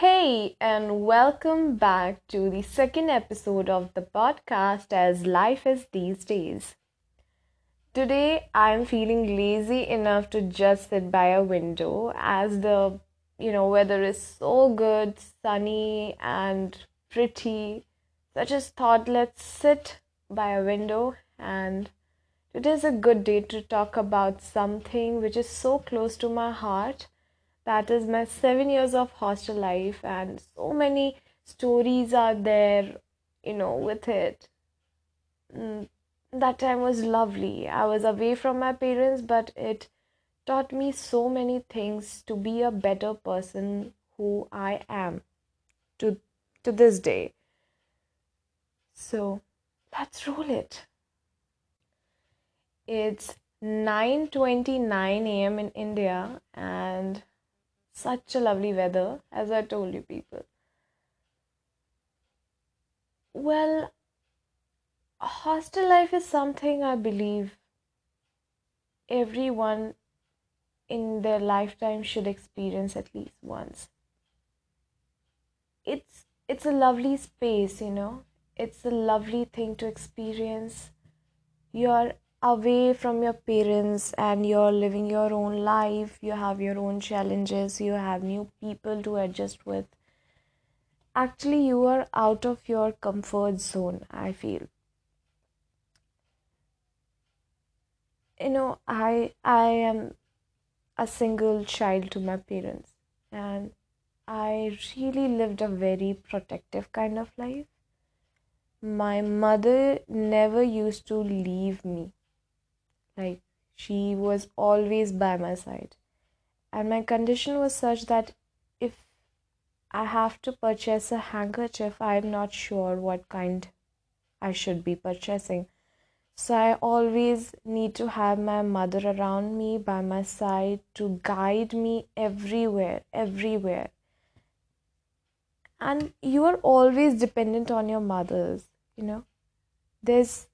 Hey, and welcome back to the second episode of the podcast as life is these days. Today, I'm feeling lazy enough to just sit by a window as the you know weather is so good, sunny, and pretty. So I just thought let's sit by a window and it is a good day to talk about something which is so close to my heart that is my seven years of hostel life and so many stories are there you know with it. Mm, that time was lovely. I was away from my parents but it taught me so many things to be a better person who i am to to this day. So let's roll it. It's 9:29 a.m. in India and such a lovely weather, as I told you people. Well, hostel life is something I believe everyone in their lifetime should experience at least once. It's it's a lovely space, you know. It's a lovely thing to experience. You're away from your parents and you're living your own life, you have your own challenges, you have new people to adjust with. Actually, you are out of your comfort zone, I feel. You know, I I am a single child to my parents and I really lived a very protective kind of life. My mother never used to leave me like she was always by my side. And my condition was such that if I have to purchase a handkerchief, I'm not sure what kind I should be purchasing. So I always need to have my mother around me by my side to guide me everywhere, everywhere. And you are always dependent on your mothers, you know. There's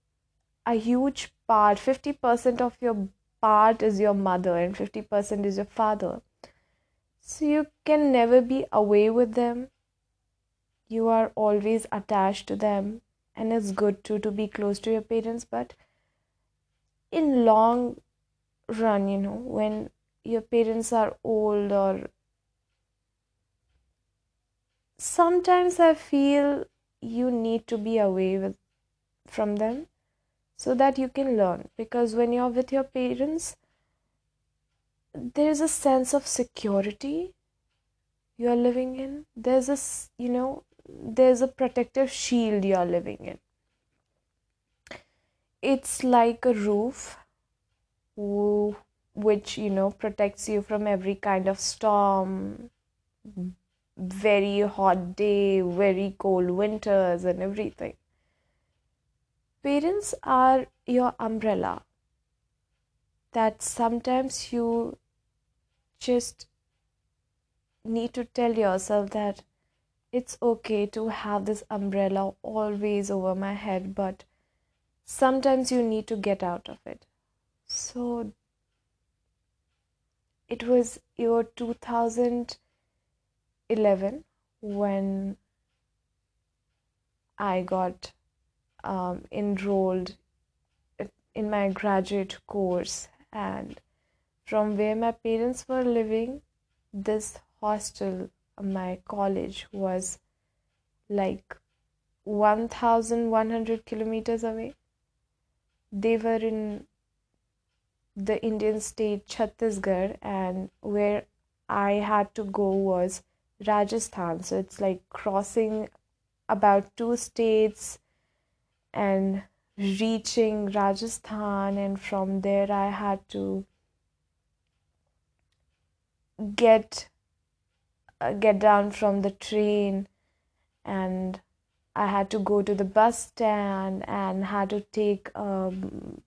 a huge part 50% of your part is your mother and 50% is your father. So you can never be away with them. You are always attached to them. And it's good too to be close to your parents. But in long run you know when your parents are old or sometimes i feel you need to be away with from them so that you can learn. Because when you're with your parents there's a sense of security you're living in. There's a you know there's a protective shield you're living in. It's like a roof which you know protects you from every kind of storm very hot day very cold winters and everything parents are your umbrella that sometimes you just need to tell yourself that it's okay to have this umbrella always over my head, but sometimes you need to get out of it. So it was year 2011 when I got um, enrolled in my graduate course. And from where my parents were living this hostel my college was like 1100 kilometers away. They were in the indian state chhattisgarh and where i had to go was rajasthan. So it's like crossing about two states and reaching Rajasthan, and from there I had to get uh, get down from the train and I had to go to the bus stand and had to take um,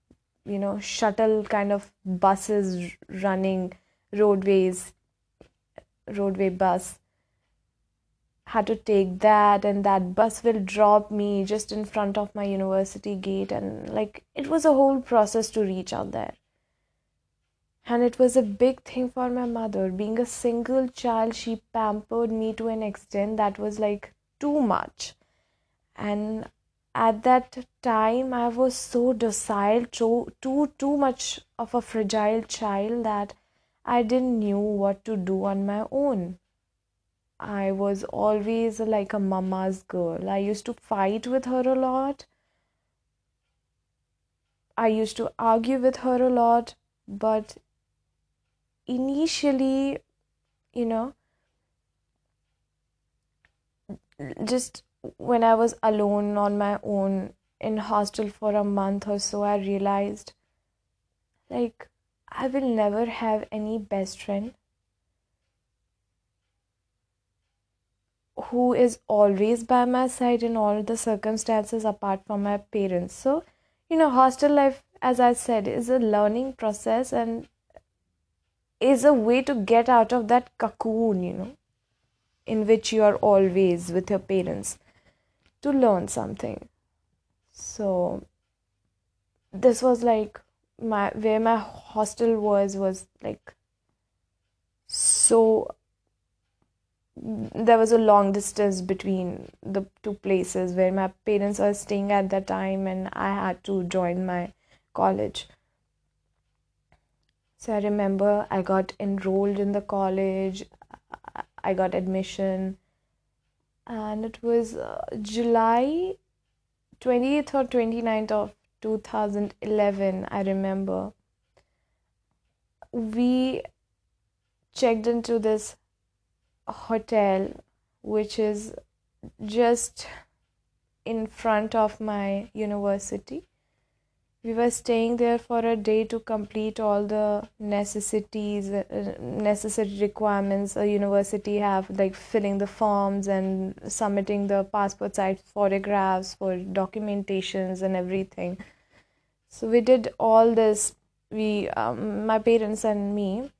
you know shuttle kind of buses running roadways roadway bus had to take that and that bus will drop me just in front of my university gate. And like it was a whole process to reach out there. And it was a big thing for my mother. Being a single child she pampered me to an extent that was like too much. And at that time i was so docile too too too much of a fragile child that i didn't knew what to do on my own i was always like a mama's girl. I used to fight with her a lot. I used to argue with her a lot but initially you know just when i was alone on my own in hostel for a month or so i realized like i will never have any best friend who is always by my side in all the circumstances apart from my parents so you know hostel life as i said is a learning process and is a way to get out of that cocoon, you know, in which you are always with your parents to learn something. So, this was like my where my hostel was was like so there was a long distance between the two places where my parents were staying at that time and I had to join my college. So I remember I got enrolled in the college, I got admission, and it was uh, July 20th or 29th of 2011, I remember. We checked into this hotel, which is just in front of my university. We were staying there for a day to complete all the necessities uh, necessary requirements a university have like filling the forms and submitting the passport size photographs for documentations and everything. So we did all this we um, my parents and me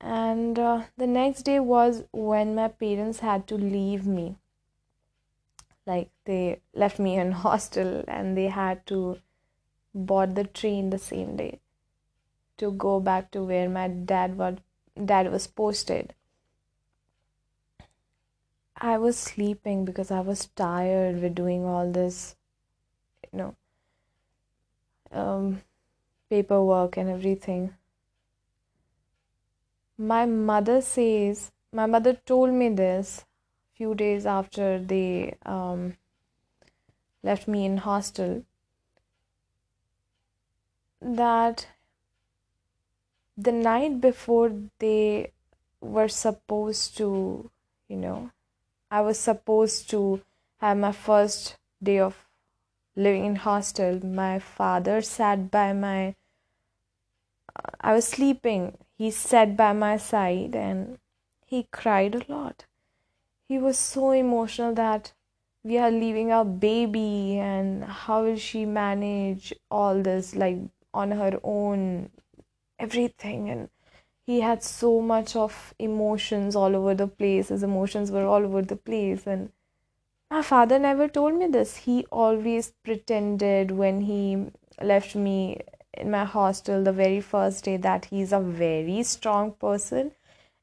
and uh, the next day was when my parents had to leave me. Like they left me in hostel and they had to board the train the same day to go back to where my dad was dad was posted. I was sleeping because i was tired with doing all this you know um, paperwork and everything my mother says my mother told me this few days after they um, left me in hostel that the night before they were supposed to, you know, I was supposed to have my first day of living in hostel. My father sat by my, I was sleeping. He sat by my side and he cried a lot. He was so emotional that we are leaving our baby and how will she manage all this like on her own everything. And he had so much of emotions all over the place. His emotions were all over the place. And my father never told me this. He always pretended when he left me in my hostel the very first day that he's a very strong person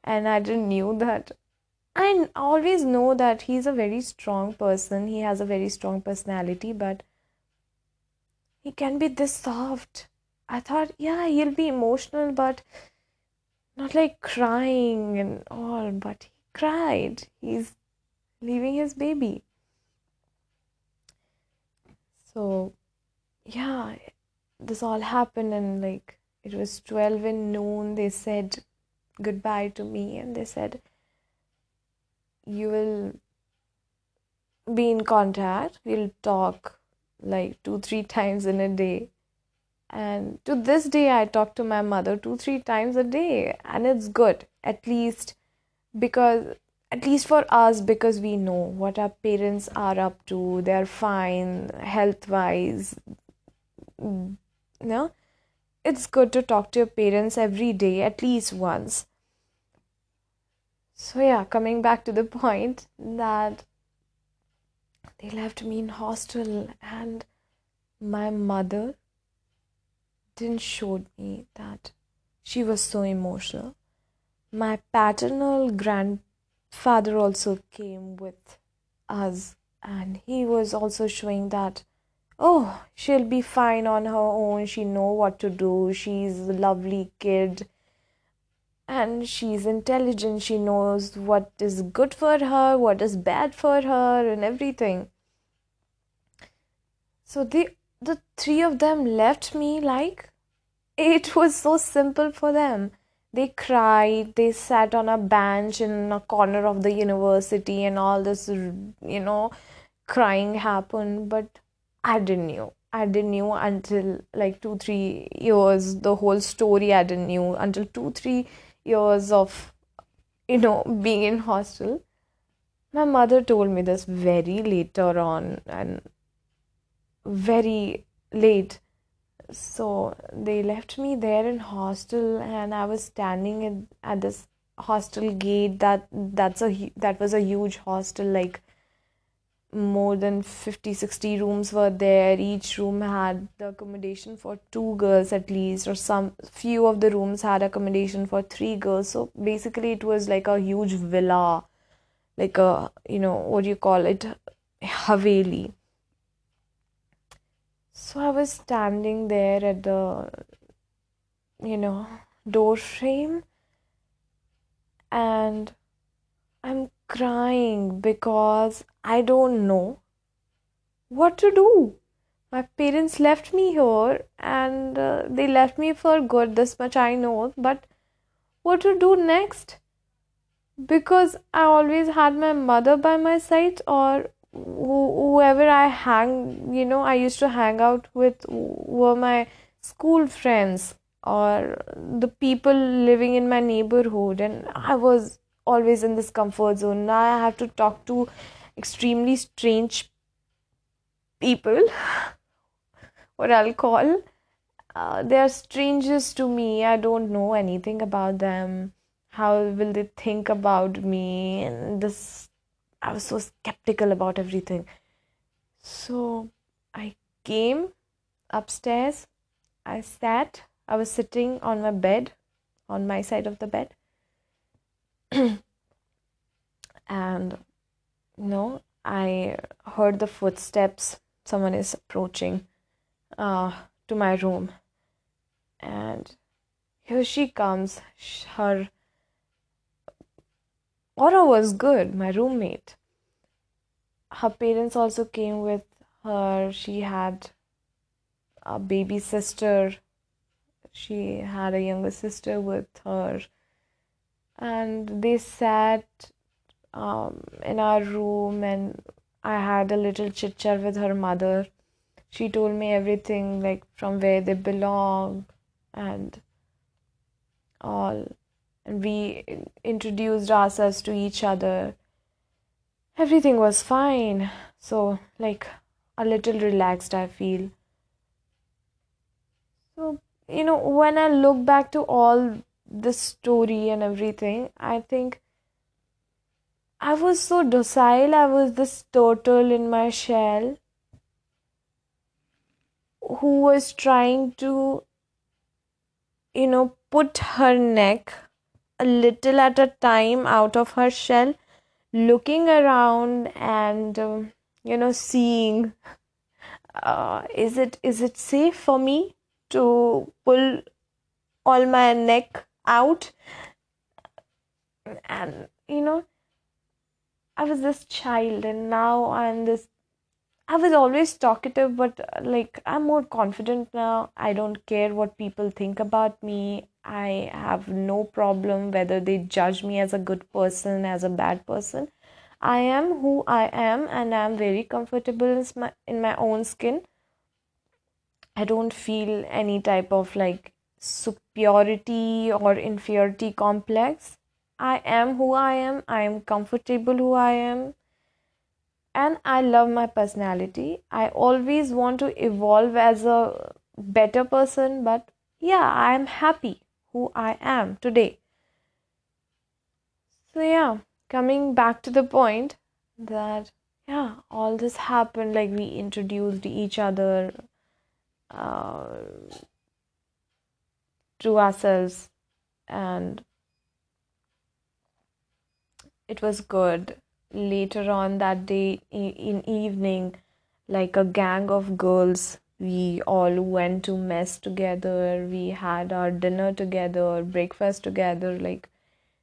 and i didn't knew that i always know that he's a very strong person he has a very strong personality but he can be this soft I thought, yeah, he'll be emotional, but not like crying and all, but he cried. He's leaving his baby. So, yeah, this all happened, and like it was 12 in noon. They said goodbye to me, and they said, You will be in contact. We'll talk like two, three times in a day and to this day i talk to my mother two three times a day and it's good at least because at least for us because we know what our parents are up to they're fine health wise know it's good to talk to your parents every day at least once so yeah coming back to the point that they left me in hostel and my mother didn't show me that she was so emotional. My paternal grandfather also came with us, and he was also showing that oh she'll be fine on her own. She know what to do. She's a lovely kid. And she's intelligent. She knows what is good for her what is bad for her and everything. So the the three of them left me like it was so simple for them. They cried. They sat on a bench in a corner of the university and all this you know crying happened. But i didn't know i didn't know until like 2 3 years the whole story i didn't know until 2 3 years of you know being in hostel. My mother told me this very later on and very late. So they left me there in hostel and i was standing at, at this hostel gate that that's a that was a huge hostel like more than 50 60 rooms were there. Each room had the accommodation for two girls at least or some few of the rooms had accommodation for three girls. So basically it was like a huge villa like a you know what do you call it? Haveli. So i was standing there at the you know door frame and i'm crying because I don't know what to do. My parents left me here and uh, they left me for good, this much I know, but what to do next? Because I always had my mother by my side, or whoever I hang, you know, I used to hang out with were my school friends or the people living in my neighborhood, and I was always in this comfort zone. Now I have to talk to extremely strange people, what I'll call. Uh, they are strangers to me. I don't know anything about them. How will they think about me? And this, I was so skeptical about everything. So I came upstairs. I sat. I was sitting on my bed, on my side of the bed. and no, I heard the footsteps. Someone is approaching uh, to my room. And here she comes. Her aura was good, my roommate. Her parents also came with her. She had a baby sister. She had a younger sister with her. And they sat um, in our room and I had a little chit chat with her mother. She told me everything like from where they belong and all. And we introduced ourselves to each other. Everything was fine. So, like, a little relaxed, I feel. So, you know, when I look back to all the story and everything, I think I was so docile. I was this turtle in my shell who was trying to, you know, put her neck a little at a time out of her shell, looking around and, um, you know, seeing uh, is it is it safe for me to pull all my neck out and you know I was this child and now I'm this I was always talkative but uh, like I'm more confident now. I don't care what people think about me. I have no problem whether they judge me as a good person as a bad person. I am who I am and I'm very comfortable in my, in my own skin. I don't feel any type of like superiority or inferiority complex. I am who I am, I am comfortable who I am, and I love my personality. I always want to evolve as a better person, but yeah, I am happy who I am today. So, yeah, coming back to the point that yeah, all this happened like we introduced each other uh, to ourselves and it was good. Later on that day in evening, like a gang of girls, we all went to mess together. We had our dinner together, breakfast together. Like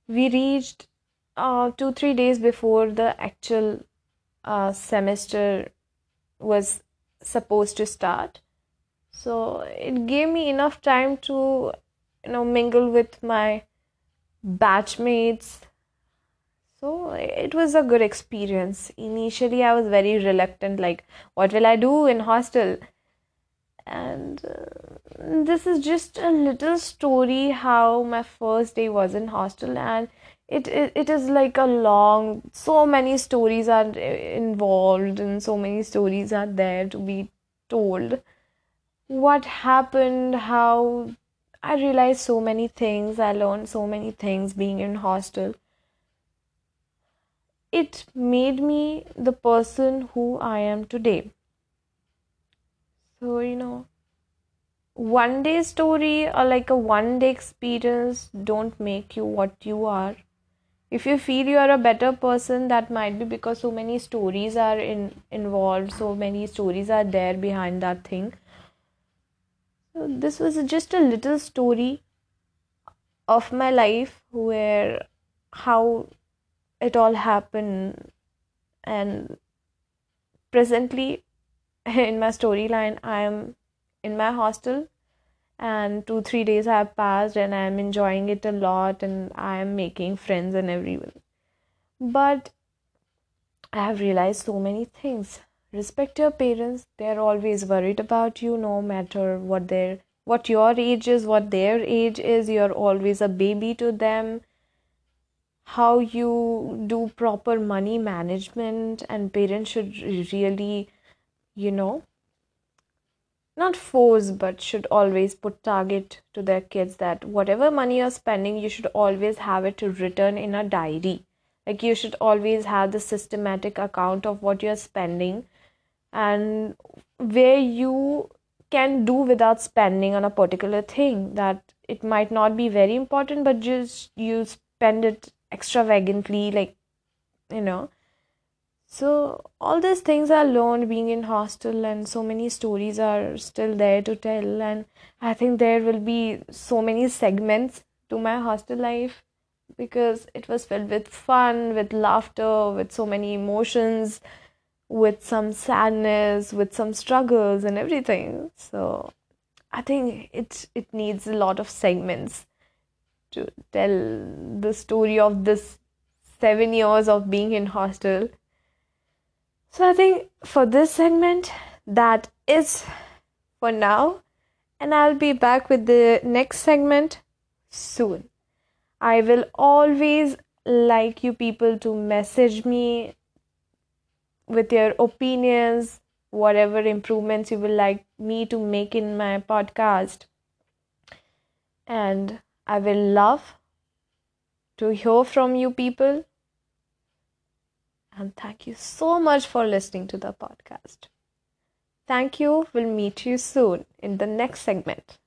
we reached uh, two three days before the actual uh, semester was supposed to start so it gave me enough time to you know mingle with my batchmates so it was a good experience. Initially i was very reluctant like what will i do in hostel? And uh, this is just a little story how my first day was in hostel and it, it it is like a long so many stories are involved and so many stories are there to be told. What happened how i realized so many things i learned so many things being in hostel it made me the person who i am today. So you know one day story or like a one day experience don't make you what you are. If you feel you are a better person that might be because so many stories are in involved so many stories are there behind that thing. So this was just a little story of my life where how it all happened. And presently in my storyline i am in my hostel. And two three days have passed and i'm enjoying it a lot and i am making friends and everyone. But i have realized so many things. Respect your parents. They're always worried about you no matter what their what your age is what their age is. You're always a baby to them how you do proper money management and parents should really you know not force but should always put target to their kids that whatever money you're spending you should always have it to return in a diary. Like you should always have the systematic account of what you're spending and where you can do without spending on a particular thing that it might not be very important but just you spend it extravagantly like you know so all these things are learned being in hostel and so many stories are still there to tell and I think there will be so many segments to my hostel life because it was filled with fun, with laughter, with so many emotions, with some sadness, with some struggles and everything. So I think it it needs a lot of segments to tell the story of this seven years of being in hostel so I think for this segment, that is for now. And I'll be back with the next segment soon. I will always like you people to message me with your opinions, whatever improvements you will like me to make in my podcast. And I will love to hear from you people and thank you so much for listening to the podcast. Thank you. We'll meet you soon in the next segment.